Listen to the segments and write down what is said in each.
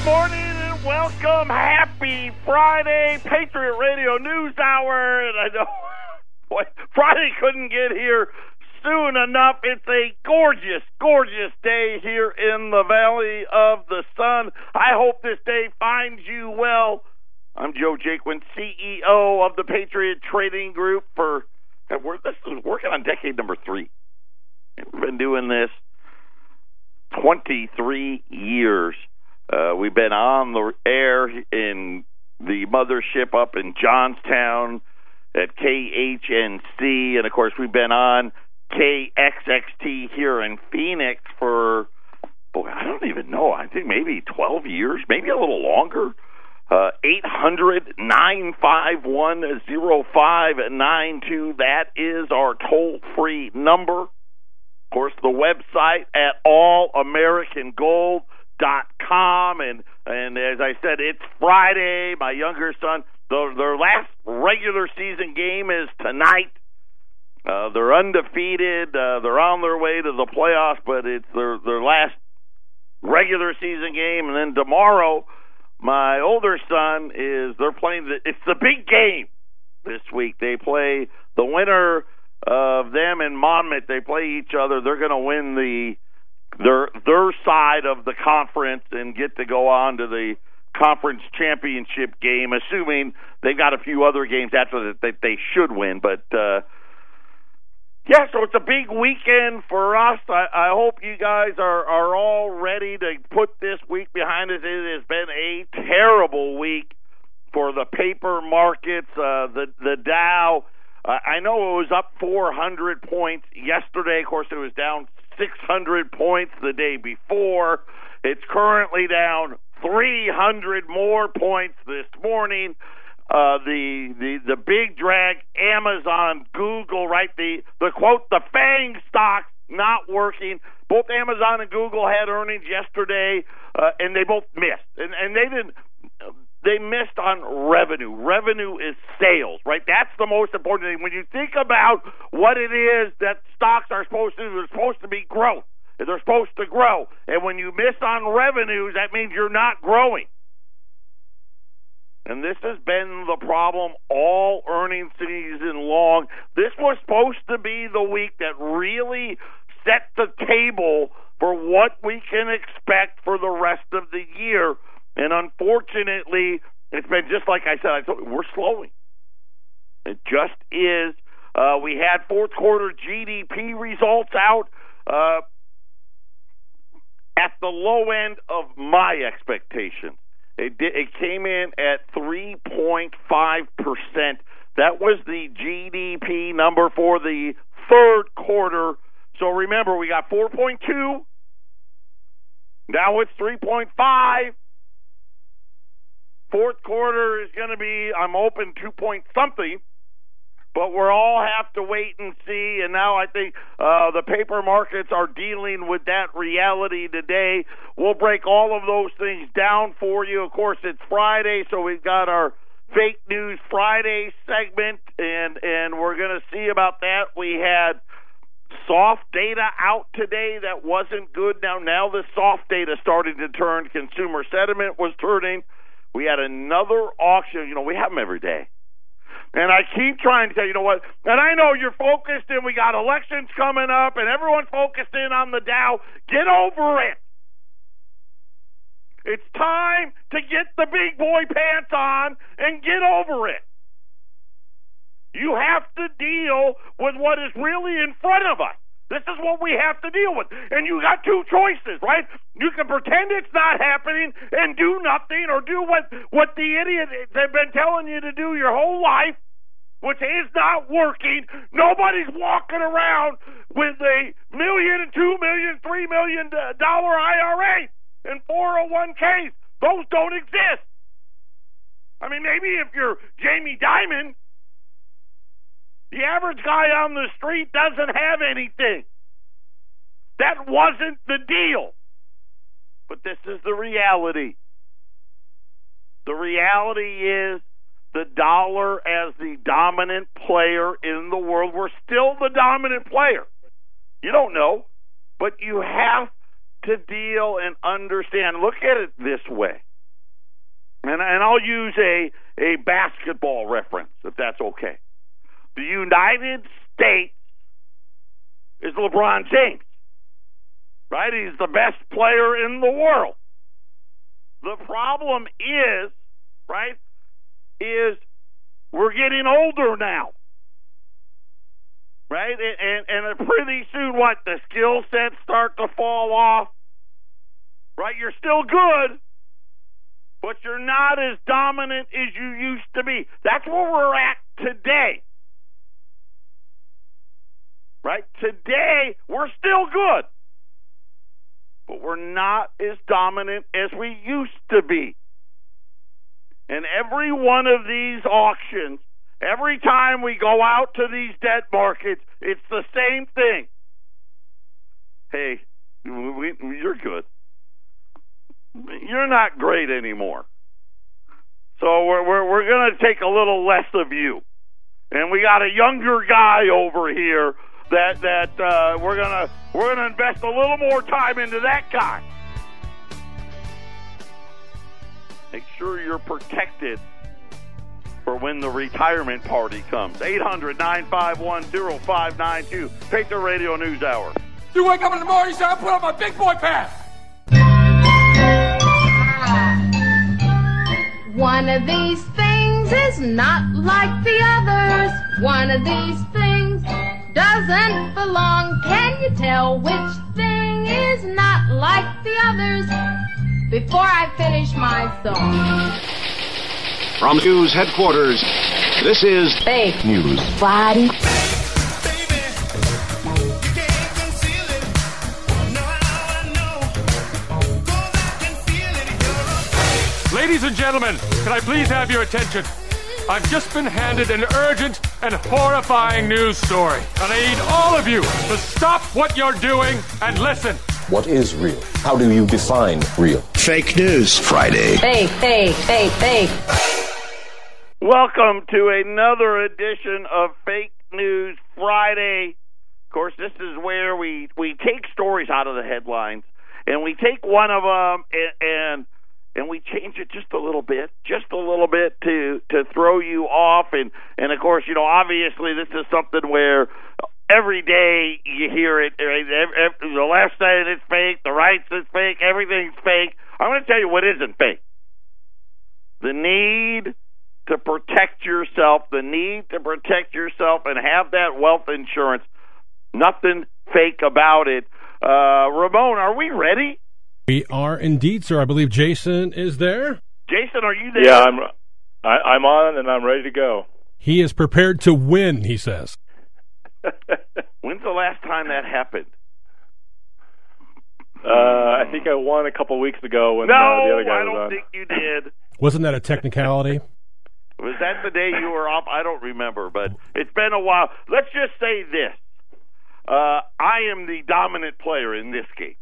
Good morning and welcome. Happy Friday, Patriot Radio News Hour. And I know, boy, Friday couldn't get here soon enough. It's a gorgeous, gorgeous day here in the Valley of the Sun. I hope this day finds you well. I'm Joe Jaquin, CEO of the Patriot Trading Group. For we're, this is working on decade number three. We've been doing this 23 years. Uh, we've been on the air in the mothership up in Johnstown at KHNC, and of course we've been on KXXT here in Phoenix for boy, I don't even know. I think maybe 12 years, maybe a little longer. Uh, eight hundred nine five one zero five nine two. That is our toll free number. Of course, the website at allamericangold.com. And, and as I said, it's Friday. My younger son, the, their last regular season game is tonight. Uh, they're undefeated. Uh, they're on their way to the playoffs, but it's their their last regular season game. And then tomorrow, my older son is they're playing. The, it's the big game this week. They play the winner of them and Monmouth. They play each other. They're going to win the their their side of the conference and get to go on to the conference championship game, assuming they've got a few other games after that they should win. But uh, yeah, so it's a big weekend for us. I, I hope you guys are are all ready to put this week behind us. It has been a terrible week for the paper markets. Uh, the the Dow. Uh, I know it was up 400 points yesterday. Of course, it was down 600 points the day before. It's currently down 300 more points this morning. Uh, the the the big drag, Amazon, Google, right? The the quote, the Fang stocks not working. Both Amazon and Google had earnings yesterday, uh, and they both missed. And and they didn't. They missed on revenue. Revenue is sales, right? That's the most important thing. When you think about what it is that stocks are supposed to do, they're supposed to be growth. They're supposed to grow. And when you miss on revenues, that means you're not growing. And this has been the problem all earnings season long. This was supposed to be the week that really set the table for what we can expect for the rest of the year. And unfortunately, it's been just like I said. I thought we're slowing. It just is. Uh, we had fourth quarter GDP results out uh, at the low end of my expectations. It, it came in at 3.5 percent. That was the GDP number for the third quarter. So remember, we got 4.2. Now it's 3.5. Fourth quarter is going to be, I'm open 2 point something, but we'll all have to wait and see. And now I think uh, the paper markets are dealing with that reality today. We'll break all of those things down for you. Of course, it's Friday, so we've got our fake news Friday segment, and and we're going to see about that. We had soft data out today that wasn't good. Now now the soft data starting to turn. Consumer sentiment was turning. We had another auction. You know, we have them every day. And I keep trying to tell you, know what? And I know you're focused, and we got elections coming up, and everyone's focused in on the Dow. Get over it. It's time to get the big boy pants on and get over it. You have to deal with what is really in front of us. This is what we have to deal with. And you got two choices, right? You can pretend it's not happening and do nothing or do what, what the idiots have been telling you to do your whole life, which is not working. Nobody's walking around with a million and two million, three million dollar IRA and 401ks. Those don't exist. I mean, maybe if you're Jamie Dimon, the average guy on the street doesn't have anything. That wasn't the deal. But this is the reality. The reality is the dollar as the dominant player in the world. We're still the dominant player. You don't know, but you have to deal and understand. Look at it this way. and and I'll use a a basketball reference if that's okay. The United States is LeBron James, right? He's the best player in the world. The problem is, right, is we're getting older now. Right? And, and pretty soon, what? The skill sets start to fall off. Right? You're still good, but you're not as dominant as you used to be. That's where we're at today. Right? Today, we're still good, but we're not as dominant as we used to be. And every one of these auctions, every time we go out to these debt markets, it's the same thing. Hey, we, you're good. You're not great anymore. So we're we're, we're going to take a little less of you, and we got a younger guy over here that that uh, we're gonna we're gonna invest a little more time into that guy. Make sure you're protected for when the retirement party comes. 800 951 0592. Patriot Radio News Hour. You wake up in the morning, you say, I put on my big boy pants. One of these things is not like the others. One of these things doesn't belong. Can you tell which thing is not like the others? before I finish my song. From news headquarters, this is Fake News Friday. Ladies and gentlemen, can I please have your attention? I've just been handed an urgent and horrifying news story. And I need all of you to stop what you're doing and listen. What is real? How do you define real? Fake News Friday. Fake, fake, fake, fake. Welcome to another edition of Fake News Friday. Of course, this is where we we take stories out of the headlines and we take one of them and, and and we change it just a little bit, just a little bit to to throw you off and and of course, you know, obviously this is something where every day you hear it. Every, the left side is fake, the right is fake, everything's fake. I'm going to tell you what isn't fake. The need to protect yourself, the need to protect yourself and have that wealth insurance. Nothing fake about it. Uh, Ramon, are we ready? We are indeed, sir. I believe Jason is there. Jason, are you there? Yeah, I'm. I, I'm on and I'm ready to go. He is prepared to win. He says. When's the last time that happened? Uh, I think I won a couple weeks ago when no, uh, the other guy I don't was on. think you did. Wasn't that a technicality? Was that the day you were off? I don't remember, but it's been a while. Let's just say this: uh, I am the dominant player in this game.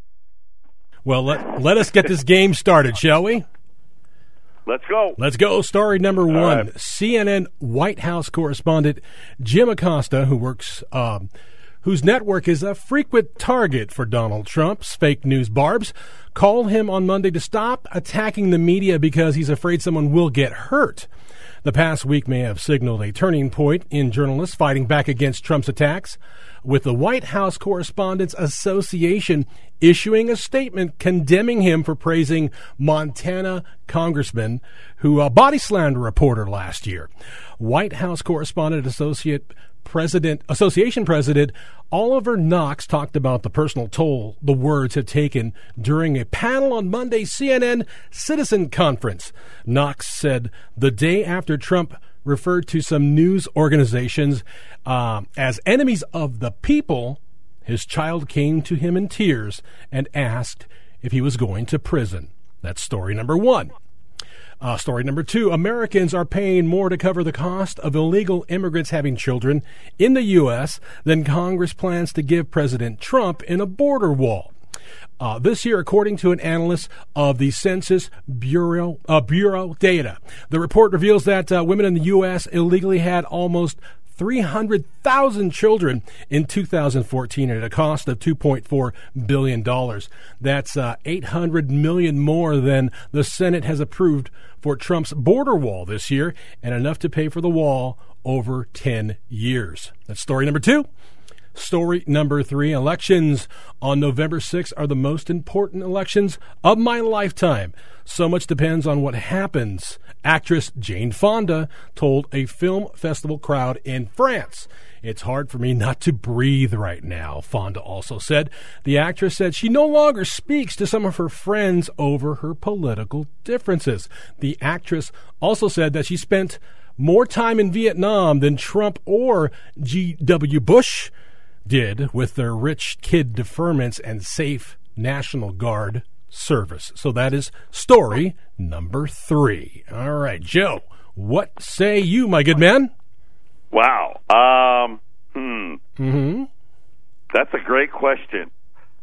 Well, let let us get this game started, shall we? Let's go. Let's go. Story number one: right. CNN White House correspondent Jim Acosta, who works, um, whose network is a frequent target for Donald Trump's fake news barbs, called him on Monday to stop attacking the media because he's afraid someone will get hurt. The past week may have signaled a turning point in journalists fighting back against Trump's attacks, with the White House Correspondents Association issuing a statement condemning him for praising Montana congressman who uh, body slammed a reporter last year. White House Correspondent Associate President Association President Oliver Knox talked about the personal toll the words have taken during a panel on Monday's CNN Citizen Conference. Knox said the day after Trump referred to some news organizations uh, as enemies of the people, his child came to him in tears and asked if he was going to prison. That's story number one. Uh, story number two Americans are paying more to cover the cost of illegal immigrants having children in the U.S. than Congress plans to give President Trump in a border wall. Uh, this year, according to an analyst of the Census Bureau, uh, Bureau data, the report reveals that uh, women in the U.S. illegally had almost 300,000 children in 2014 at a cost of 2.4 billion dollars. That's uh, 800 million more than the Senate has approved for Trump's border wall this year, and enough to pay for the wall over 10 years. That's story number two. Story number three elections on November 6th are the most important elections of my lifetime. So much depends on what happens. Actress Jane Fonda told a film festival crowd in France. It's hard for me not to breathe right now, Fonda also said. The actress said she no longer speaks to some of her friends over her political differences. The actress also said that she spent more time in Vietnam than Trump or G.W. Bush did with their rich kid deferments and safe National Guard service. So that is story number three. All right, Joe, what say you, my good man? Wow. Um, hmm. Mm-hmm. That's a great question.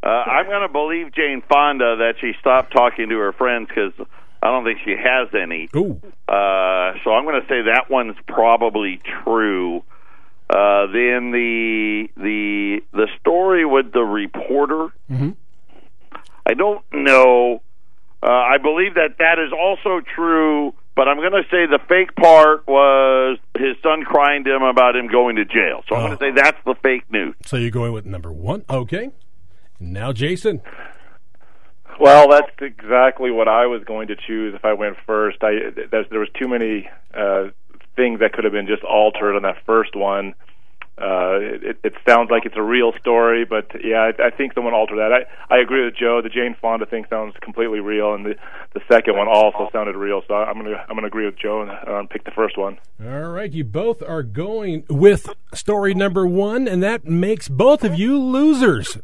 Uh, I'm going to believe Jane Fonda that she stopped talking to her friends because I don't think she has any. Ooh. Uh, so I'm going to say that one's probably true. Uh, then the the the story with the reporter. Mm-hmm. I don't know. Uh, I believe that that is also true, but I'm going to say the fake part was his son crying to him about him going to jail. So I'm Oh. going to say that's the fake news. So you're going with number one. Okay. Now, Jason. Well, that's exactly what I was going to choose if I went first. I there was too many uh, things that could have been just altered on that first one. Uh, it, it sounds like it's a real story, but yeah, I, I think someone altered that. I I agree with Joe. The Jane Fonda thing sounds completely real, and the the second one also sounded real. So I'm gonna I'm gonna agree with Joe and um, pick the first one. All right, you both are going with story number one, and that makes both of you losers.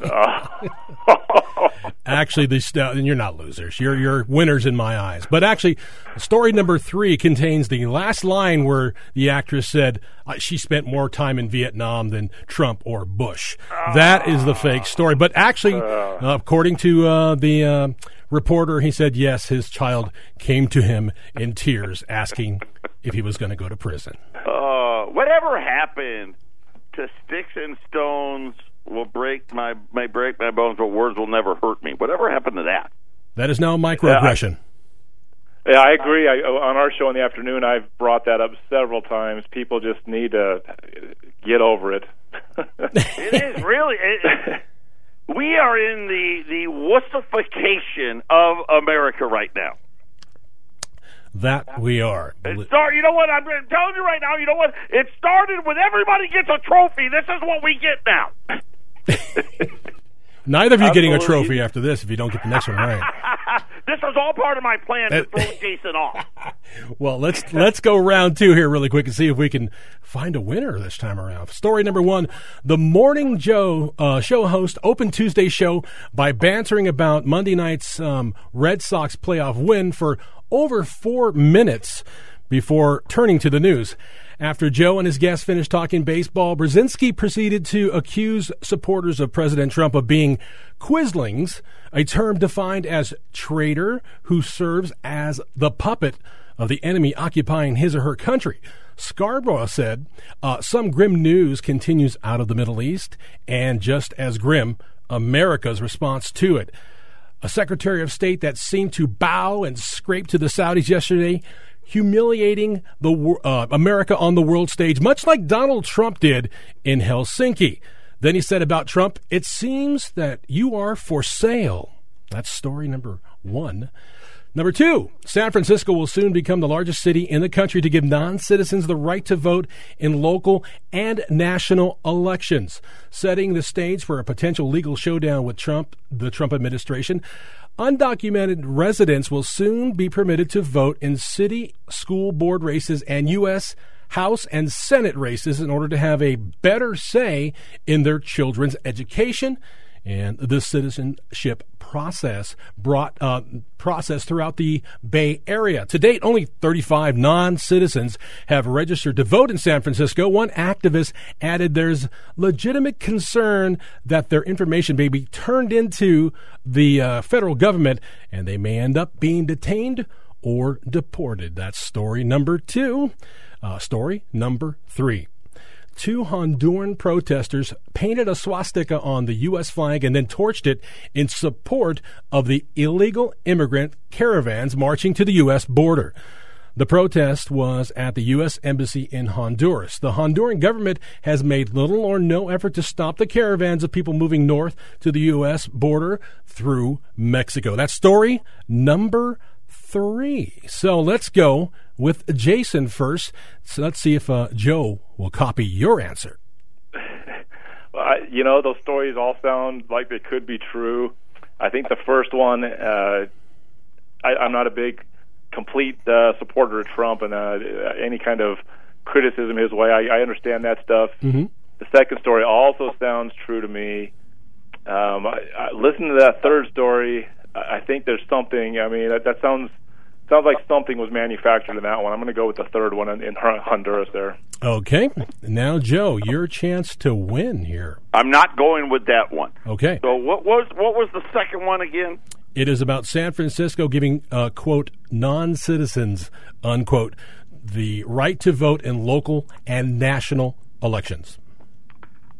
Actually, the st- and you're not losers. You're you're winners in my eyes. But actually, story number three contains the last line where the actress said uh, she spent more time in Vietnam than Trump or Bush. That is the fake story. But actually, uh, according to uh, the uh, reporter, he said yes, his child came to him in tears, asking if he was going to go to prison. Uh, whatever happened to sticks and stones will break my may break my bones, but words will never hurt me. Whatever happened to that? That is now microaggression. Yeah, I agree. I, on our show in the afternoon, I've brought that up several times. People just need to get over it. It is really. It, we are in the the wussification of America right now. That we are. It start, you know what? I'm telling you right now. You know what? It started with everybody gets a trophy. This is what we get now. Neither of you getting a trophy after this if you don't get the next one right. This was all part of my plan to throw Jason off. Well, let's let's go round two here really quick and see if we can find a winner this time around. Story number one: The Morning Joe uh, show host opened Tuesday's show by bantering about Monday night's um, Red Sox playoff win for over four minutes before turning to the news. After Joe and his guests finished talking baseball, Brzezinski proceeded to accuse supporters of President Trump of being Quislings, a term defined as traitor who serves as the puppet of the enemy occupying his or her country. Scarborough said, uh, Some grim news continues out of the Middle East, and just as grim, America's response to it. A Secretary of State that seemed to bow and scrape to the Saudis yesterday, humiliating the uh, America on the world stage, much like Donald Trump did in Helsinki. Then he said about Trump, "It seems that you are for sale." That's story number one. Number two, San Francisco will soon become the largest city in the country to give non citizens the right to vote in local and national elections, setting the stage for a potential legal showdown with Trump, the Trump administration. Undocumented residents will soon be permitted to vote in city school board races and U.S. House and Senate races in order to have a better say in their children's education and the citizenship process brought uh, process throughout the Bay Area. To date, only 35 non-citizens have registered to vote in San Francisco. One activist added there's legitimate concern that their information may be turned into the uh, federal government and they may end up being detained or deported. That's story number two. Uh, story number three. Two Honduran protesters painted a swastika on the U.S. flag and then torched it in support of the illegal immigrant caravans marching to the U.S. border. The protest was at the U.S. Embassy in Honduras. The Honduran government has made little or no effort to stop the caravans of people moving north to the U.S. border through Mexico. That's story number three. So let's go with Jason first. So let's see if uh, Joe will copy your answer. Well, I, you know, those stories all sound like they could be true. I think the first one, uh, I, I'm not a big complete uh, supporter of Trump and uh, any kind of criticism his way. I, I understand that stuff. Mm-hmm. The second story also sounds true to me. Um, I, I listen to that third story. I I think there's something. I mean, that, that sounds sounds like something was manufactured in that one. I'm going to go with the third one in, in Honduras. There. Okay. Now, Joe, your chance to win here. I'm not going with that one. Okay. So what was what was the second one again? It is about San Francisco giving, uh, quote, non citizens, unquote, the right to vote in local and national elections.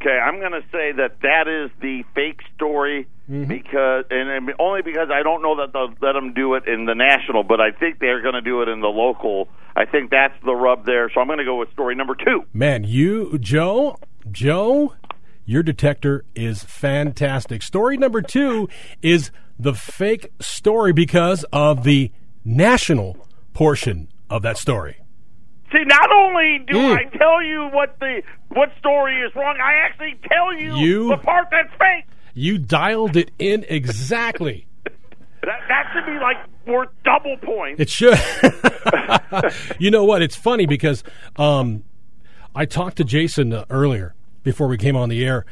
Okay, I'm going to say that that is the fake story mm-hmm. because, and, and only because I don't know that they'll let them do it in the national, but I think they're going to do it in the local. I think that's the rub there. So I'm going to go with story number two. Man, you, Joe, Joe, your detector is fantastic. Story number two is the fake story because of the national portion of that story. See, not only do Mm. I tell you what the what story is wrong, I actually tell you, You- the part that's fake. You dialed it in exactly. That that should be like worth double points. It should. you know what? It's funny because um, I talked to Jason uh, earlier before we came on the air,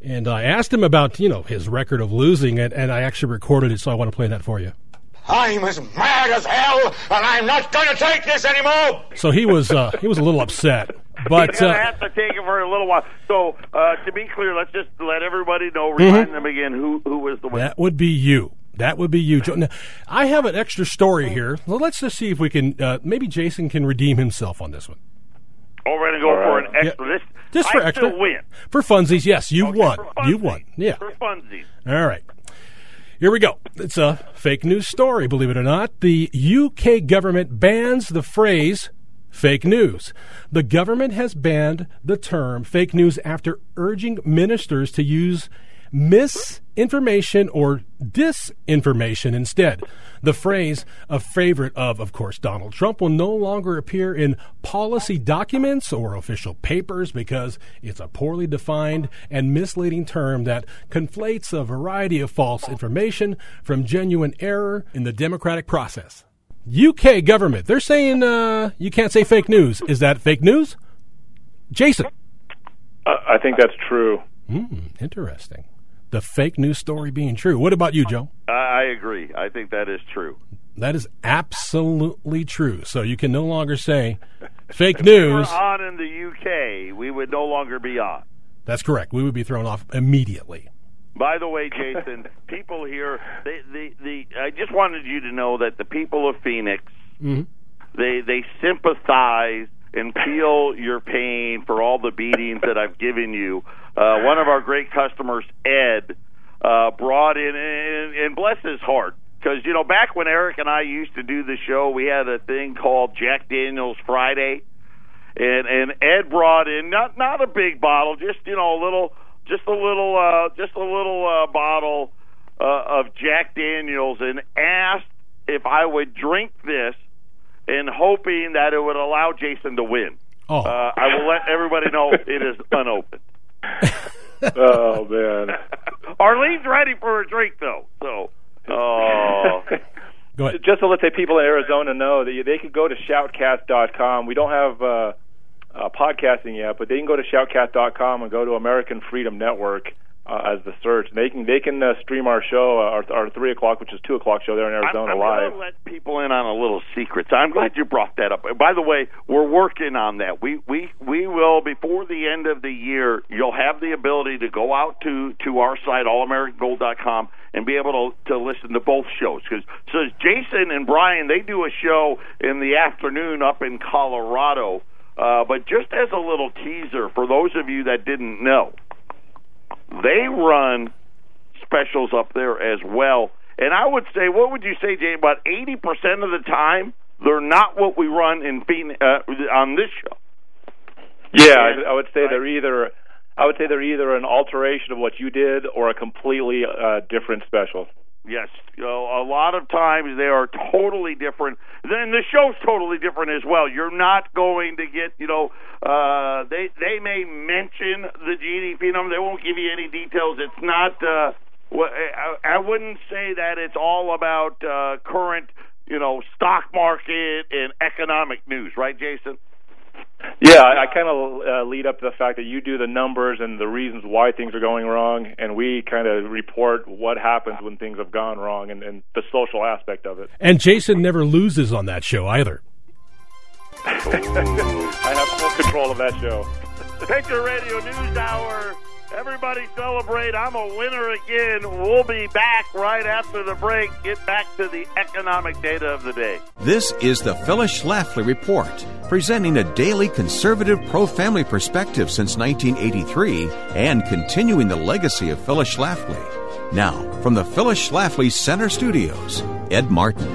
and I asked him about you know his record of losing, and, and I actually recorded it, so I want to play that for you. I'm as mad as hell, and I'm not going to take this anymore. So he was uh, he was a little upset, but He's gonna uh, have to take it for a little while. So uh, to be clear, let's just let everybody know, remind them again who who was the winner. that would be you. That would be you, Joe. Now, I have an extra story here. Well, let's just see if we can. Uh, maybe Jason can redeem himself on this one. Oh, we're gonna go All for right. an extra. This Just for I extra. still win. For funsies, yes, you Okay, won. You won. Yeah. For funsies. All right. Here we go. It's a fake news story, believe it or not. The UK government bans the phrase fake news. The government has banned the term fake news after urging ministers to use misinformation or disinformation instead. The phrase, a favorite of, of course, Donald Trump, will no longer appear in policy documents or official papers because it's a poorly defined and misleading term that conflates a variety of false information from genuine error in the democratic process. UK government, they're saying uh, you can't say fake news. Is that fake news? Jason. I think that's true. Hmm, interesting. The fake news story being true. What about you, Joe? I, I agree. I think that is true. That is absolutely true. So you can no longer say fake If news. we're on in the UK, we would no longer be on. That's correct. We would be thrown off immediately. By the way, Jason, people here, they, the the I just wanted you to know that the people of Phoenix, Mhm. they they sympathize and feel your pain for all the beatings that I've given you. Uh, one of our great customers, Ed, uh, brought in and, and bless his heart. Because you know, back when Eric and I used to do the show, we had a thing called Jack Daniel's Friday, and and Ed brought in not not a big bottle, just you know a little, just a little, uh, just a little uh, bottle uh, of Jack Daniels, and asked if I would drink this, and hoping that it would allow Jason to win. Oh. Uh, I will let everybody know it is unopened. Oh man. Arlene's ready for a drink though, so. Oh, Go ahead. Just to let the people in Arizona know that they could go to shoutcast.com. We don't have uh, uh, podcasting yet, but they can go to shoutcast.com and go to American Freedom Network uh, as the search. They can they can uh, stream our show, uh, our, our three o'clock, which is two o'clock show there in I'm, Arizona I'm live. going to let people in on a little secret. So I'm glad you brought that up. By the way, we're working on that. We we we will before the end of the year. You'll have the ability to go out to to our site allamericangold.com and be able to to listen to both shows because so Jason and Brian they do a show in the afternoon up in Colorado. Uh, but just as a little teaser for those of you that didn't know, they run specials up there as well. And I would say, what would you say, Jay? About eighty percent of the time, they're not what we run in Phoenix, uh, on this show. Yeah, I, I would say they're either. I would say they're either an alteration of what you did or a completely uh, different special. Yes, you know, a lot of times they are totally different. Then the show's totally different as well. You're not going to get, you know, uh, they they may mention the GDP number. They won't give you any details. It's not. Uh, I, wouldn't say that it's all about uh, current, you know, stock market and economic news, right, Jason? Yeah, I, I kind of uh, lead up to the fact that you do the numbers and the reasons why things are going wrong, and we kind of report what happens when things have gone wrong and, and the social aspect of it. And Jason never loses on that show either. I have full control of that show. Patriot Radio News Hour. Everybody celebrate. I'm a winner again. We'll be back right after the break. Get back to the economic data of the day. This is the Phyllis Schlafly Report, presenting a daily conservative pro family perspective since 1983 and continuing the legacy of Phyllis Schlafly. Now, from the Phyllis Schlafly Center Studios, Ed Martin.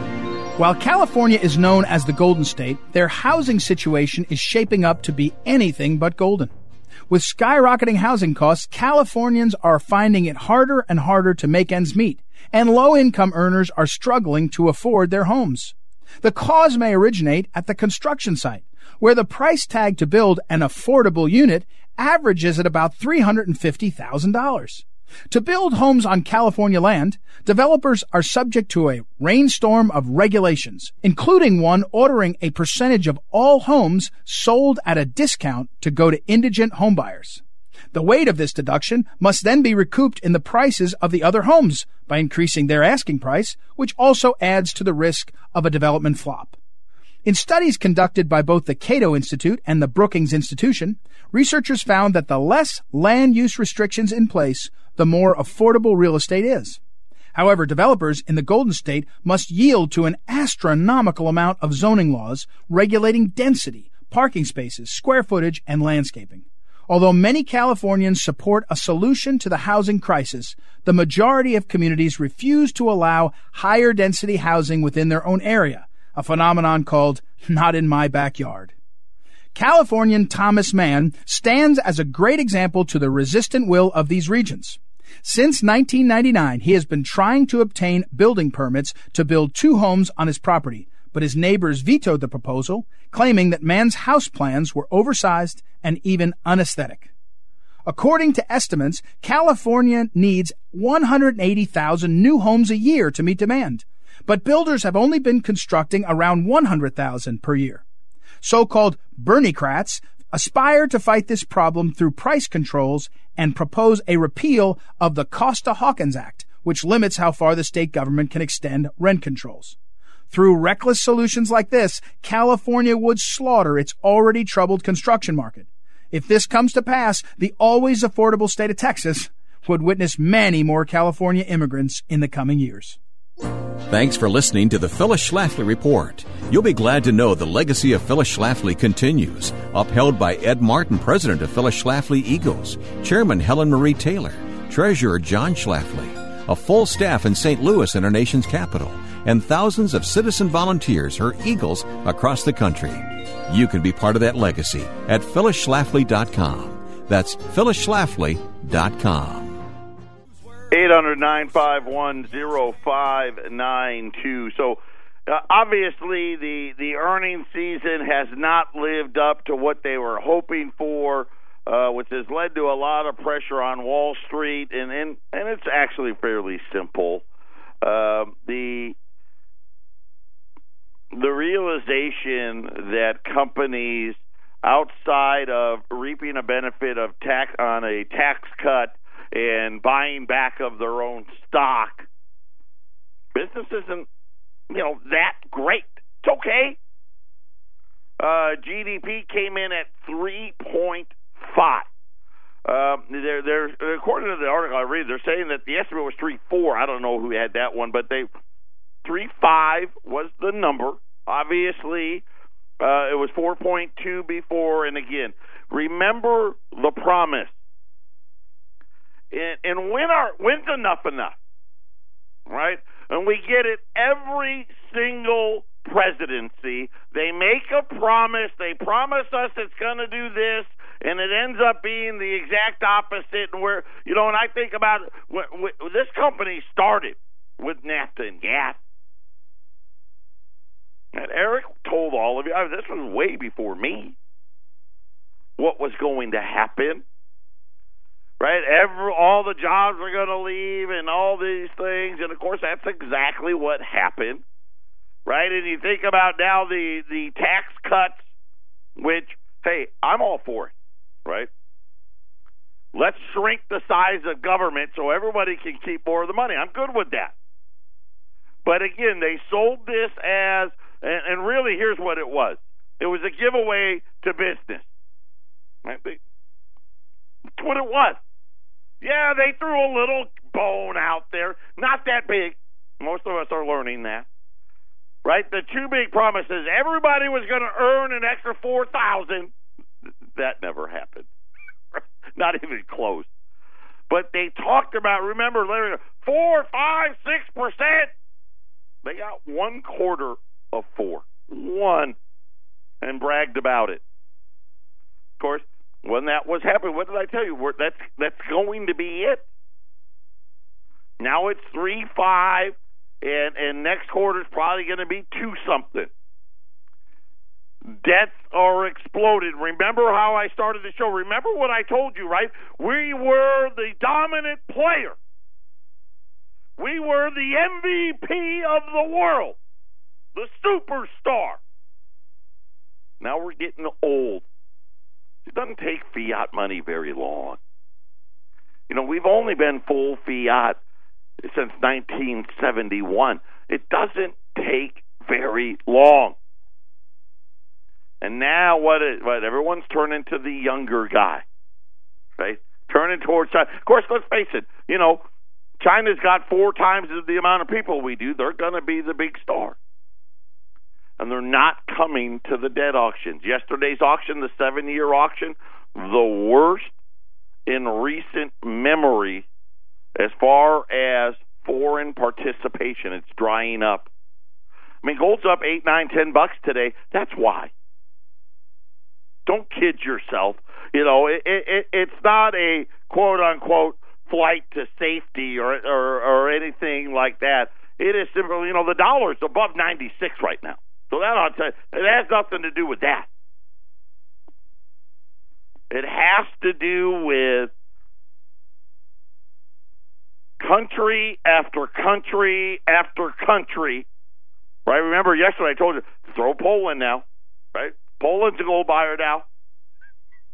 While California is known as the Golden State, their housing situation is shaping up to be anything but golden. With skyrocketing housing costs, Californians are finding it harder and harder to make ends meet, and low income earners are struggling to afford their homes. The cause may originate at the construction site, where the price tag to build an affordable unit averages at about $350,000. To build homes on California land, developers are subject to a rainstorm of regulations, including one ordering a percentage of all homes sold at a discount to go to indigent homebuyers. The weight of this deduction must then be recouped in the prices of the other homes by increasing their asking price, which also adds to the risk of a development flop. In studies conducted by both the Cato Institute and the Brookings Institution, researchers found that the less land use restrictions in place, the more affordable real estate is. However, developers in the Golden State must yield to an astronomical amount of zoning laws regulating density, parking spaces, square footage, and landscaping. Although many Californians support a solution to the housing crisis, the majority of communities refuse to allow higher density housing within their own area, a phenomenon called not in my backyard. Californian Thomas Mann stands as a great example to the resistant will of these regions. Since 1999, he has been trying to obtain building permits to build two homes on his property, but his neighbors vetoed the proposal, claiming that Mann's house plans were oversized and even unesthetic. According to estimates, California needs 180,000 new homes a year to meet demand, but builders have only been constructing around 100,000 per year. So-called Berniecrats aspire to fight this problem through price controls and propose a repeal of the Costa-Hawkins Act, which limits how far the state government can extend rent controls. Through reckless solutions like this, California would slaughter its already troubled construction market. If this comes to pass, the always affordable state of Texas would witness many more California immigrants in the coming years. Thanks for listening to the Phyllis Schlafly Report. You'll be glad to know the legacy of Phyllis Schlafly continues, upheld by Ed Martin, president of Phyllis Schlafly Eagles, chairman Helen Marie Taylor, treasurer John Schlafly, a full staff in St. Louis and our nation's capital, and thousands of citizen volunteers, her Eagles, across the country. You can be part of that legacy at phyllisschlafly.com. That's phyllisschlafly.com. Eight hundred nine five one zero five nine two. So uh, obviously the the earnings season has not lived up to what they were hoping for, uh, which has led to a lot of pressure on Wall Street, and and, and it's actually fairly simple. Uh, the the realization that companies outside of reaping a benefit of tax on a tax cut and buying back of their own stock, business isn't, you know, that great. It's okay. Uh, GDP came in at 3.5. Um, they're, they're, according to the article I read, they're saying that the estimate was three four. I don't know who had that one, but they three five was the number. Obviously, Uh, it was 4.2 before, and again, remember the promise. And, and when are when's enough enough? Right? And we get it every single presidency. They make a promise. They promise us it's going to do this, and it ends up being the exact opposite. And where you know, and I think about it, this company started with NAFTA and GATT. And Eric told all of you, this was way before me, what was going to happen. Right? Every, all the jobs were going to leave and all these things. And of course, that's exactly what happened. Right? And you think about now the, the tax cuts, which, hey, I'm all for it. Right? Let's shrink the size of government so everybody can keep more of the money. I'm good with that. But again, they sold this as and, and really, here's what it was it was a giveaway to business. Right? That's what it was. Yeah, they threw a little bone out there, not that big. Most of us are learning that. Right? The two big promises everybody was going to earn an extra 4000 That never happened. not even close. But they talked about, remember, four, five, six percent. They got one quarter of four. One. And bragged about it. Of course, when that was happening, what did I tell you? We're, that's that's going to be it. Now it's three five, and and next quarter is probably going to be two something. Debts are exploded. Remember how I started the show? Remember what I told you, right? We were the dominant player. We were the MVP of the world the superstar. Now we're getting old. It doesn't take fiat money very long. You know, we've only been full fiat since 1971. It doesn't take very long. And now what? Is, what everyone's turning to the younger guy, right? Turning towards China. Of course, let's face it. You know, China's got four times the amount of people we do. They're going to be the big star and they're not coming to the debt auctions. Yesterday's auction, the seven year auction, the worst in recent memory as far as foreign participation. It's drying up. I mean, gold's up eight, nine, ten bucks today. That's why. Don't kid yourself. You know, it, it, it's not a quote unquote flight to safety or, or or anything like that. It is simply, you know, the dollar's above ninety six right now. So that ought to, it has nothing to do with that. It has to do with country after country after country. Right? Remember yesterday I told you throw Poland now. Right? Poland's a gold buyer now.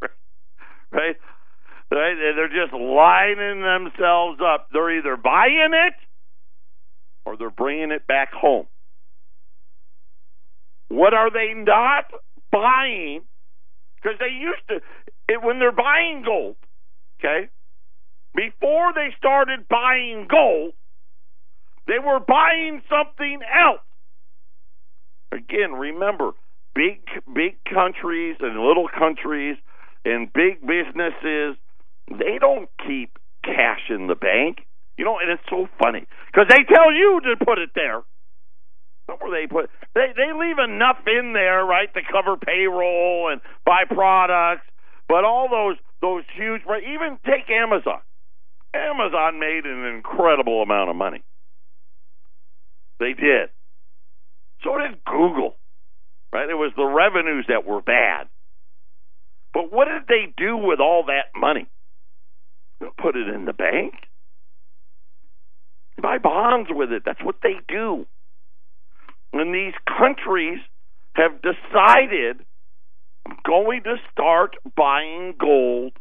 right? Right? They're just lining themselves up. They're either buying it or they're bringing it back home. What are they not buying? Because they used to, it, when they're buying gold, okay, before they started buying gold, they were buying something else. Again, remember, big big countries and little countries and big businesses, they don't keep cash in the bank. You know, and it's so funny because they tell you to put it there. Where they put they they leave enough in there, right, to cover payroll and buy products, but all those those huge even take Amazon. Amazon made an incredible amount of money. They did. So did Google. Right? It was the revenues that were bad. But what did they do with all that money? Put it in the bank. Buy bonds with it. That's what they do. And these countries have decided I'm going to start buying gold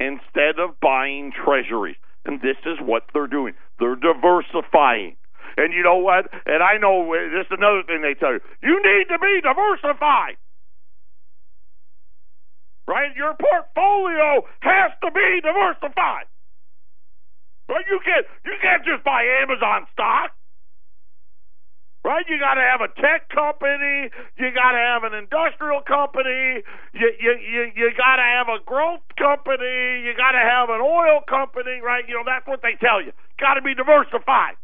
instead of buying treasuries. And this is what they're doing. They're diversifying. And you know what? And I know uh, this is another thing they tell you. You need to be diversified. Right? Your portfolio has to be diversified. But You can't you can't just buy Amazon stock. Right? You got to have a tech company. You got to have an industrial company. You you you, you got to have a growth company. You got to have an oil company, right? You know that's what they tell you. Got to be diversified.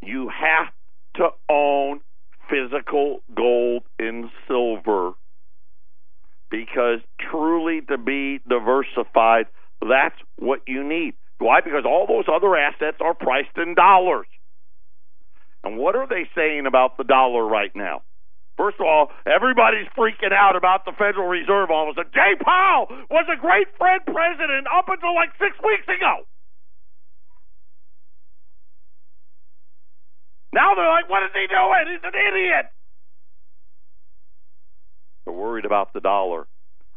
You have to own physical gold and silver because truly to be diversified, that's what you need. Why? Because all those other assets are priced in dollars. And what are they saying about the dollar right now? First of all, everybody's freaking out about the Federal Reserve officer. Jay Powell was a great Fed president up until like six weeks ago. Now they're like, what is he doing? He's an idiot. They're worried about the dollar.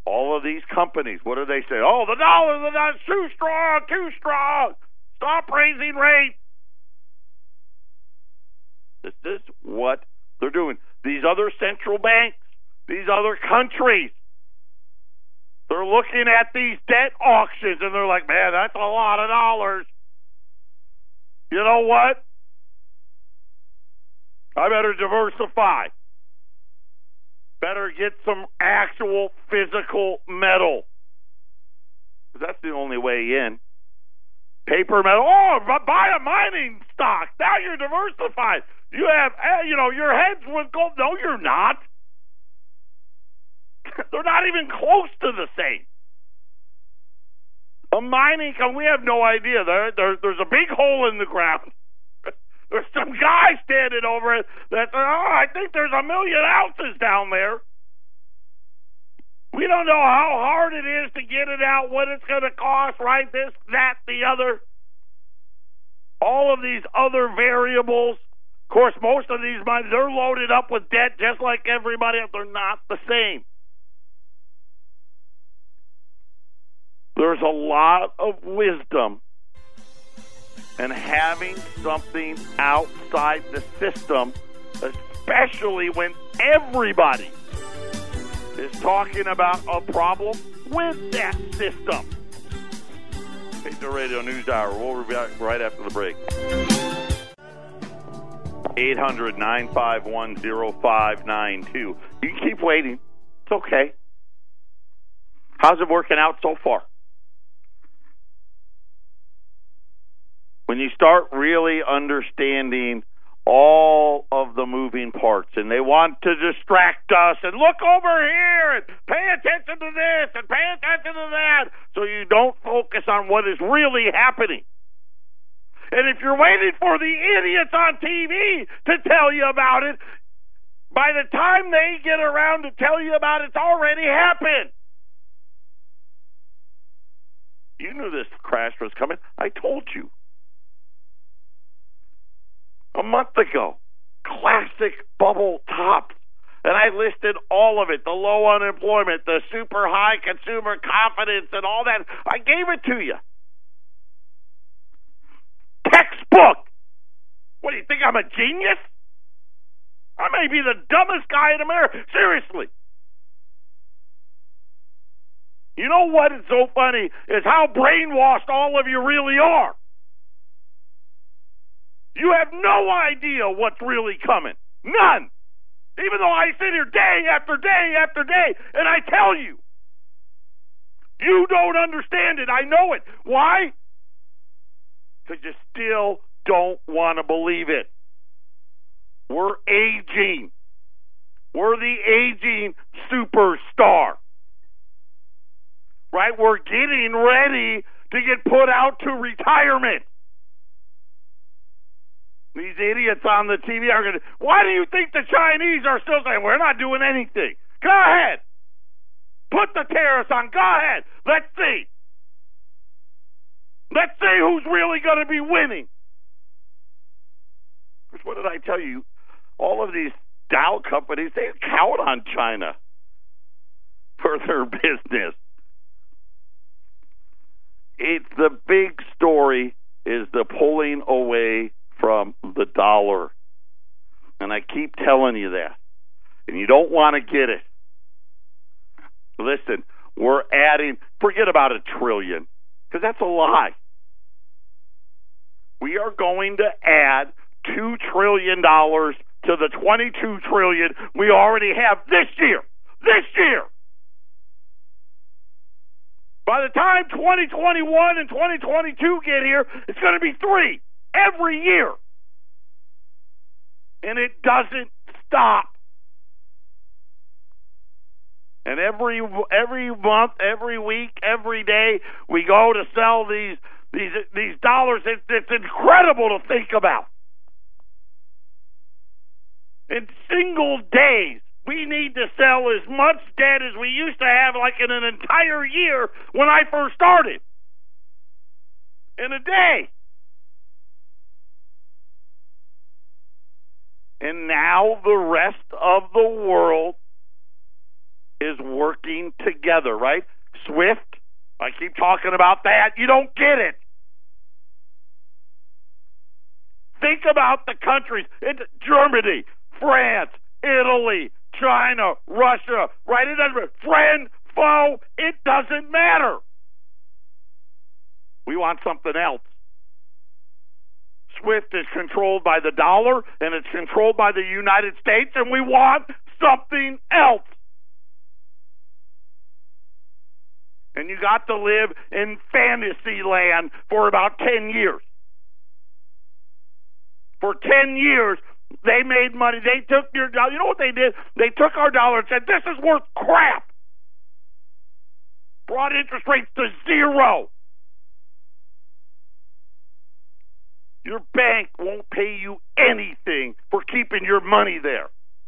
All of these companies, what do they say? Oh, the dollar, the dollar's too strong, too strong. Stop raising rates. This is what they're doing. These other central banks, these other countries, they're looking at these debt auctions and they're like, man, that's a lot of dollars. You know what? I better diversify. Better get some actual physical metal. That's the only way in. Paper metal. Oh, buy a mining stock. Now you're diversified. You have, eh, you know, your heads with gold. No, you're not. They're not even close to the same. A mining company, we have no idea. There, there, there's a big hole in the ground. There's some guy standing over it that, oh, I think there's a million ounces down there. We don't know how hard it is to get it out, what it's going to cost, right? This, that, the other. All of these other variables. Of course, most of these mines, they're loaded up with debt just like everybody else. They're not the same. There's a lot of wisdom and having something outside the system, especially when everybody is talking about a problem with that system. The Radio News Hour. We'll be back right after the break. 800 951 0592. You can keep waiting. It's okay. How's it working out so far? When you start really understanding all of the moving parts and they want to distract us and look over here and pay attention to this and pay attention to that so you don't focus on what is really happening. And if you're waiting for the idiots on TV to tell you about it, by the time they get around to tell you about it, it's already happened. You knew this crash was coming. I told you a month ago. Classic bubble tops. And I listed all of it the low unemployment, the super high consumer confidence, and all that. I gave it to you. Textbook. What do you think? I'm a genius? I may be the dumbest guy in America. Seriously. You know what is so funny is how brainwashed all of you really are. You have no idea what's really coming. None. Even though I sit here day after day after day and I tell you. You don't understand it. I know it. Why? Because you still don't want to believe it. We're aging. We're the aging superstar. Right? We're getting ready to get put out to retirement. These idiots on the TV are going to. Why do you think the Chinese are still saying we're not doing anything? Go ahead. Put the tariffs on. Go ahead. Let's see. Let's see who's really going to be winning. Because what did I tell you? All of these Dow companies, they count on China for their business. It's the big story is the pulling away from the dollar. And I keep telling you that. And you don't want to get it. Listen, we're adding, forget about a trillion, because that's a lie. we are going to add two trillion dollars to the 22 trillion we already have this year. This year. By the time 2021 and 2022 get here, it's going to be three every year. And it doesn't stop. And every every month, every week, every day, we go to sell these these these dollars. It, it's incredible to think about. In single days, we need to sell as much debt as we used to have, like in an entire year when I first started. In a day. And now the rest of the world is working together, right? SWIFT, I keep talking about that. You don't get it. Think about the countries. It's Germany, France, Italy, China, Russia, right? It doesn't. Friend, foe, it doesn't matter. We want something else. SWIFT is controlled by the dollar and it's controlled by the United States, and we want something else. And you got to live in fantasy land for about 10 years. For 10 years, they made money. They took your dollar. You know what they did? They took our dollar and said, this is worth crap. Brought interest rates to zero. Your bank won't pay you anything for keeping your money there.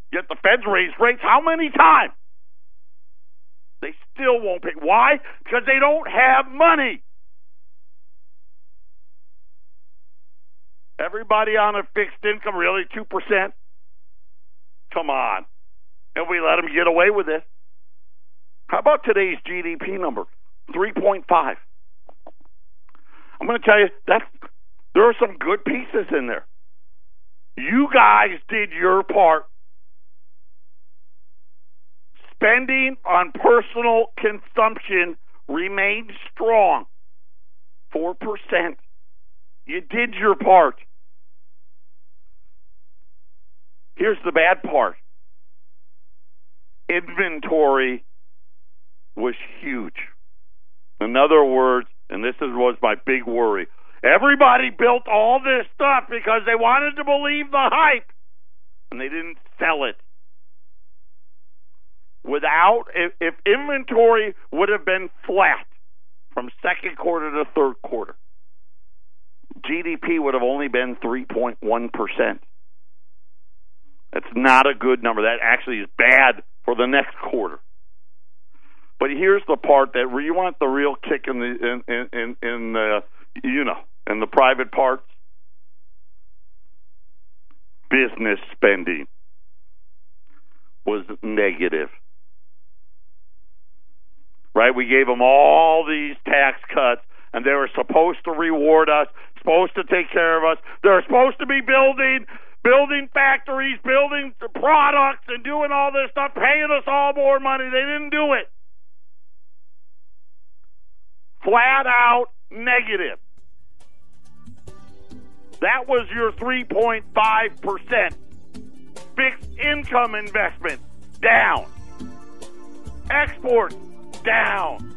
Yet the Feds raised rates how many times? They still won't pay. Why? Because they don't have money. Everybody on a fixed income, really, 2%? Come on. And we let them get away with it. How about today's GDP number? 3.5. I'm going to tell you, that's, there are some good pieces in there. You guys did your part. Spending on personal consumption remained strong. 4%. You did your part. Here's the bad part inventory was huge. In other words, and this is, was my big worry everybody built all this stuff because they wanted to believe the hype, and they didn't sell it. Without, if, if inventory would have been flat from second quarter to third quarter, GDP would have only been 3.1%. That's not a good number. That actually is bad for the next quarter. But here's the part that you want the real kick in the in in in the you know in the private parts. Business spending was negative. Right? We gave them all these tax cuts, and they were supposed to reward us, supposed to take care of us. They're supposed to be building building factories, building products, and doing all this stuff, paying us all more money. They didn't do it. Flat out negative. That was your 3.5% fixed income investment down. Export down.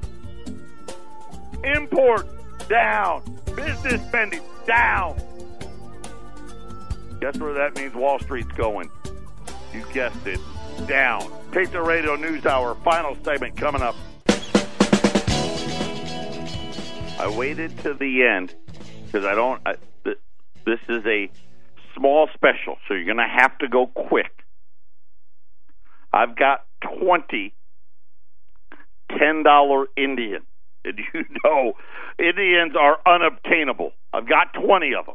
Import down. Business spending down. Guess where that means Wall Street's going? You guessed it. Down. Patriot Radio News Hour, final segment coming up. I waited to the end because I don't. I, this is a small special, so you're going to have to go quick. I've got 20 $10 Indian. And you know, Indians are unobtainable. I've got 20 of them.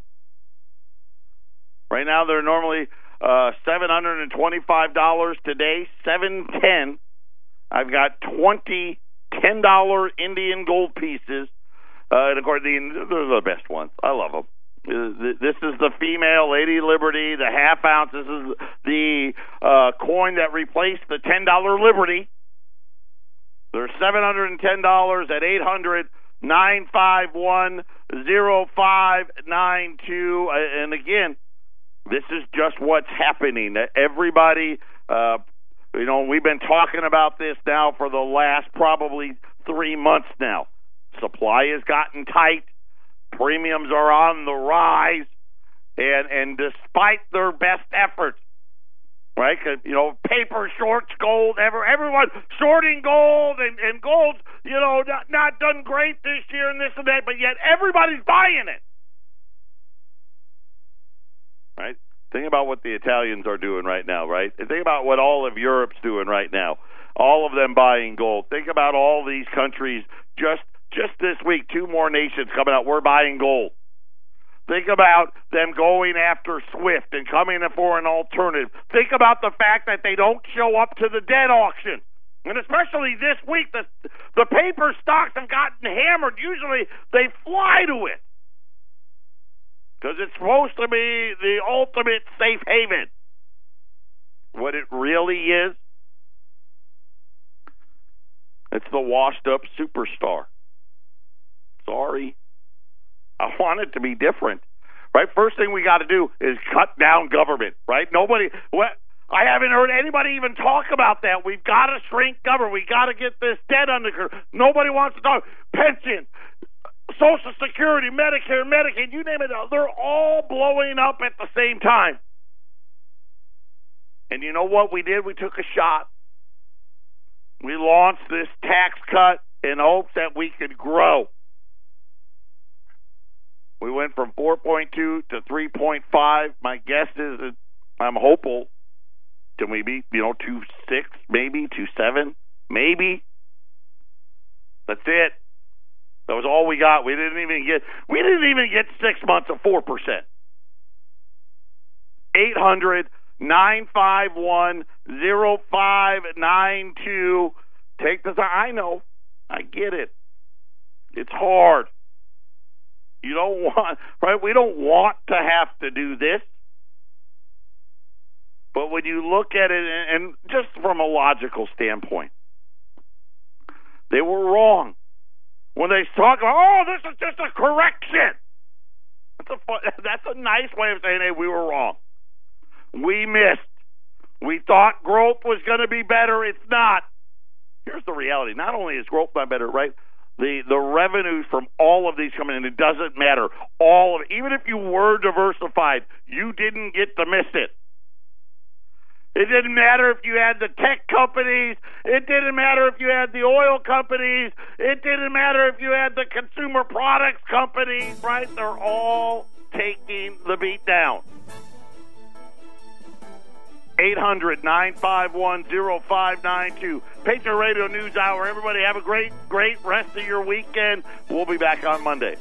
Right now, they're normally uh, $725 today, 710 I've got 20 $10 Indian gold pieces. Uh, and of course, they're the best ones. I love them. This is the female Lady Liberty, the half ounce. This is the uh, coin that replaced the ten dollar Liberty. They're seven hundred and ten dollars at eight hundred nine five one zero five nine two. And again, this is just what's happening. Everybody, uh, you know, we've been talking about this now for the last probably three months now. Supply has gotten tight. Premiums are on the rise, and and despite their best efforts, right? You know, paper shorts gold. Ever everyone shorting gold and and gold. You know, not not done great this year and this and that, but yet everybody's buying it. Right? Think about what the Italians are doing right now, right? And think about what all of Europe's doing right now. All of them buying gold. Think about all these countries just just this week, two more nations coming out. We're buying gold. Think about them going after Swift and coming for an alternative. Think about the fact that they don't show up to the debt auction. And especially this week, the, the paper stocks have gotten hammered. Usually they fly to it because it's supposed to be the ultimate safe haven. What it really is, it's the washed up superstar. Sorry. I want it to be different. Right? First thing we got to do is cut down government, right? Nobody what I haven't heard anybody even talk about that. We've got to shrink government. We got to get this debt under control. Nobody wants to talk pension, Social Security, Medicare, Medicaid, you name it. They're all blowing up at the same time. And you know what we did? We took a shot. We launched this tax cut in hopes that we could grow. We went from 4.2 to 3.5. My guess is I'm hopeful. Can we be, you know, two six, maybe two seven, maybe? That's it. That was all we got. We didn't even get. We didn't even get six months of four percent. Eight hundred nine five one zero five nine two. Take the time. I know. I get it. It's hard. You don't want, right? We don't want to have to do this. But when you look at it, and just from a logical standpoint, they were wrong. When they talk about, oh, this is just a correction. That's a, that's a nice way of saying, hey, we were wrong. We missed. We thought growth was going to be better. It's not. Here's the reality. Not only is growth not better, right? The the revenues from all of these coming in. It doesn't matter. All of even if you were diversified, you didn't get to miss it. It didn't matter if you had the tech companies. It didn't matter if you had the oil companies. It didn't matter if you had the consumer products companies, right? They're all taking the beat down. 800 951 0592. Patriot Radio News Hour. Everybody have a great, great rest of your weekend. We'll be back on Monday.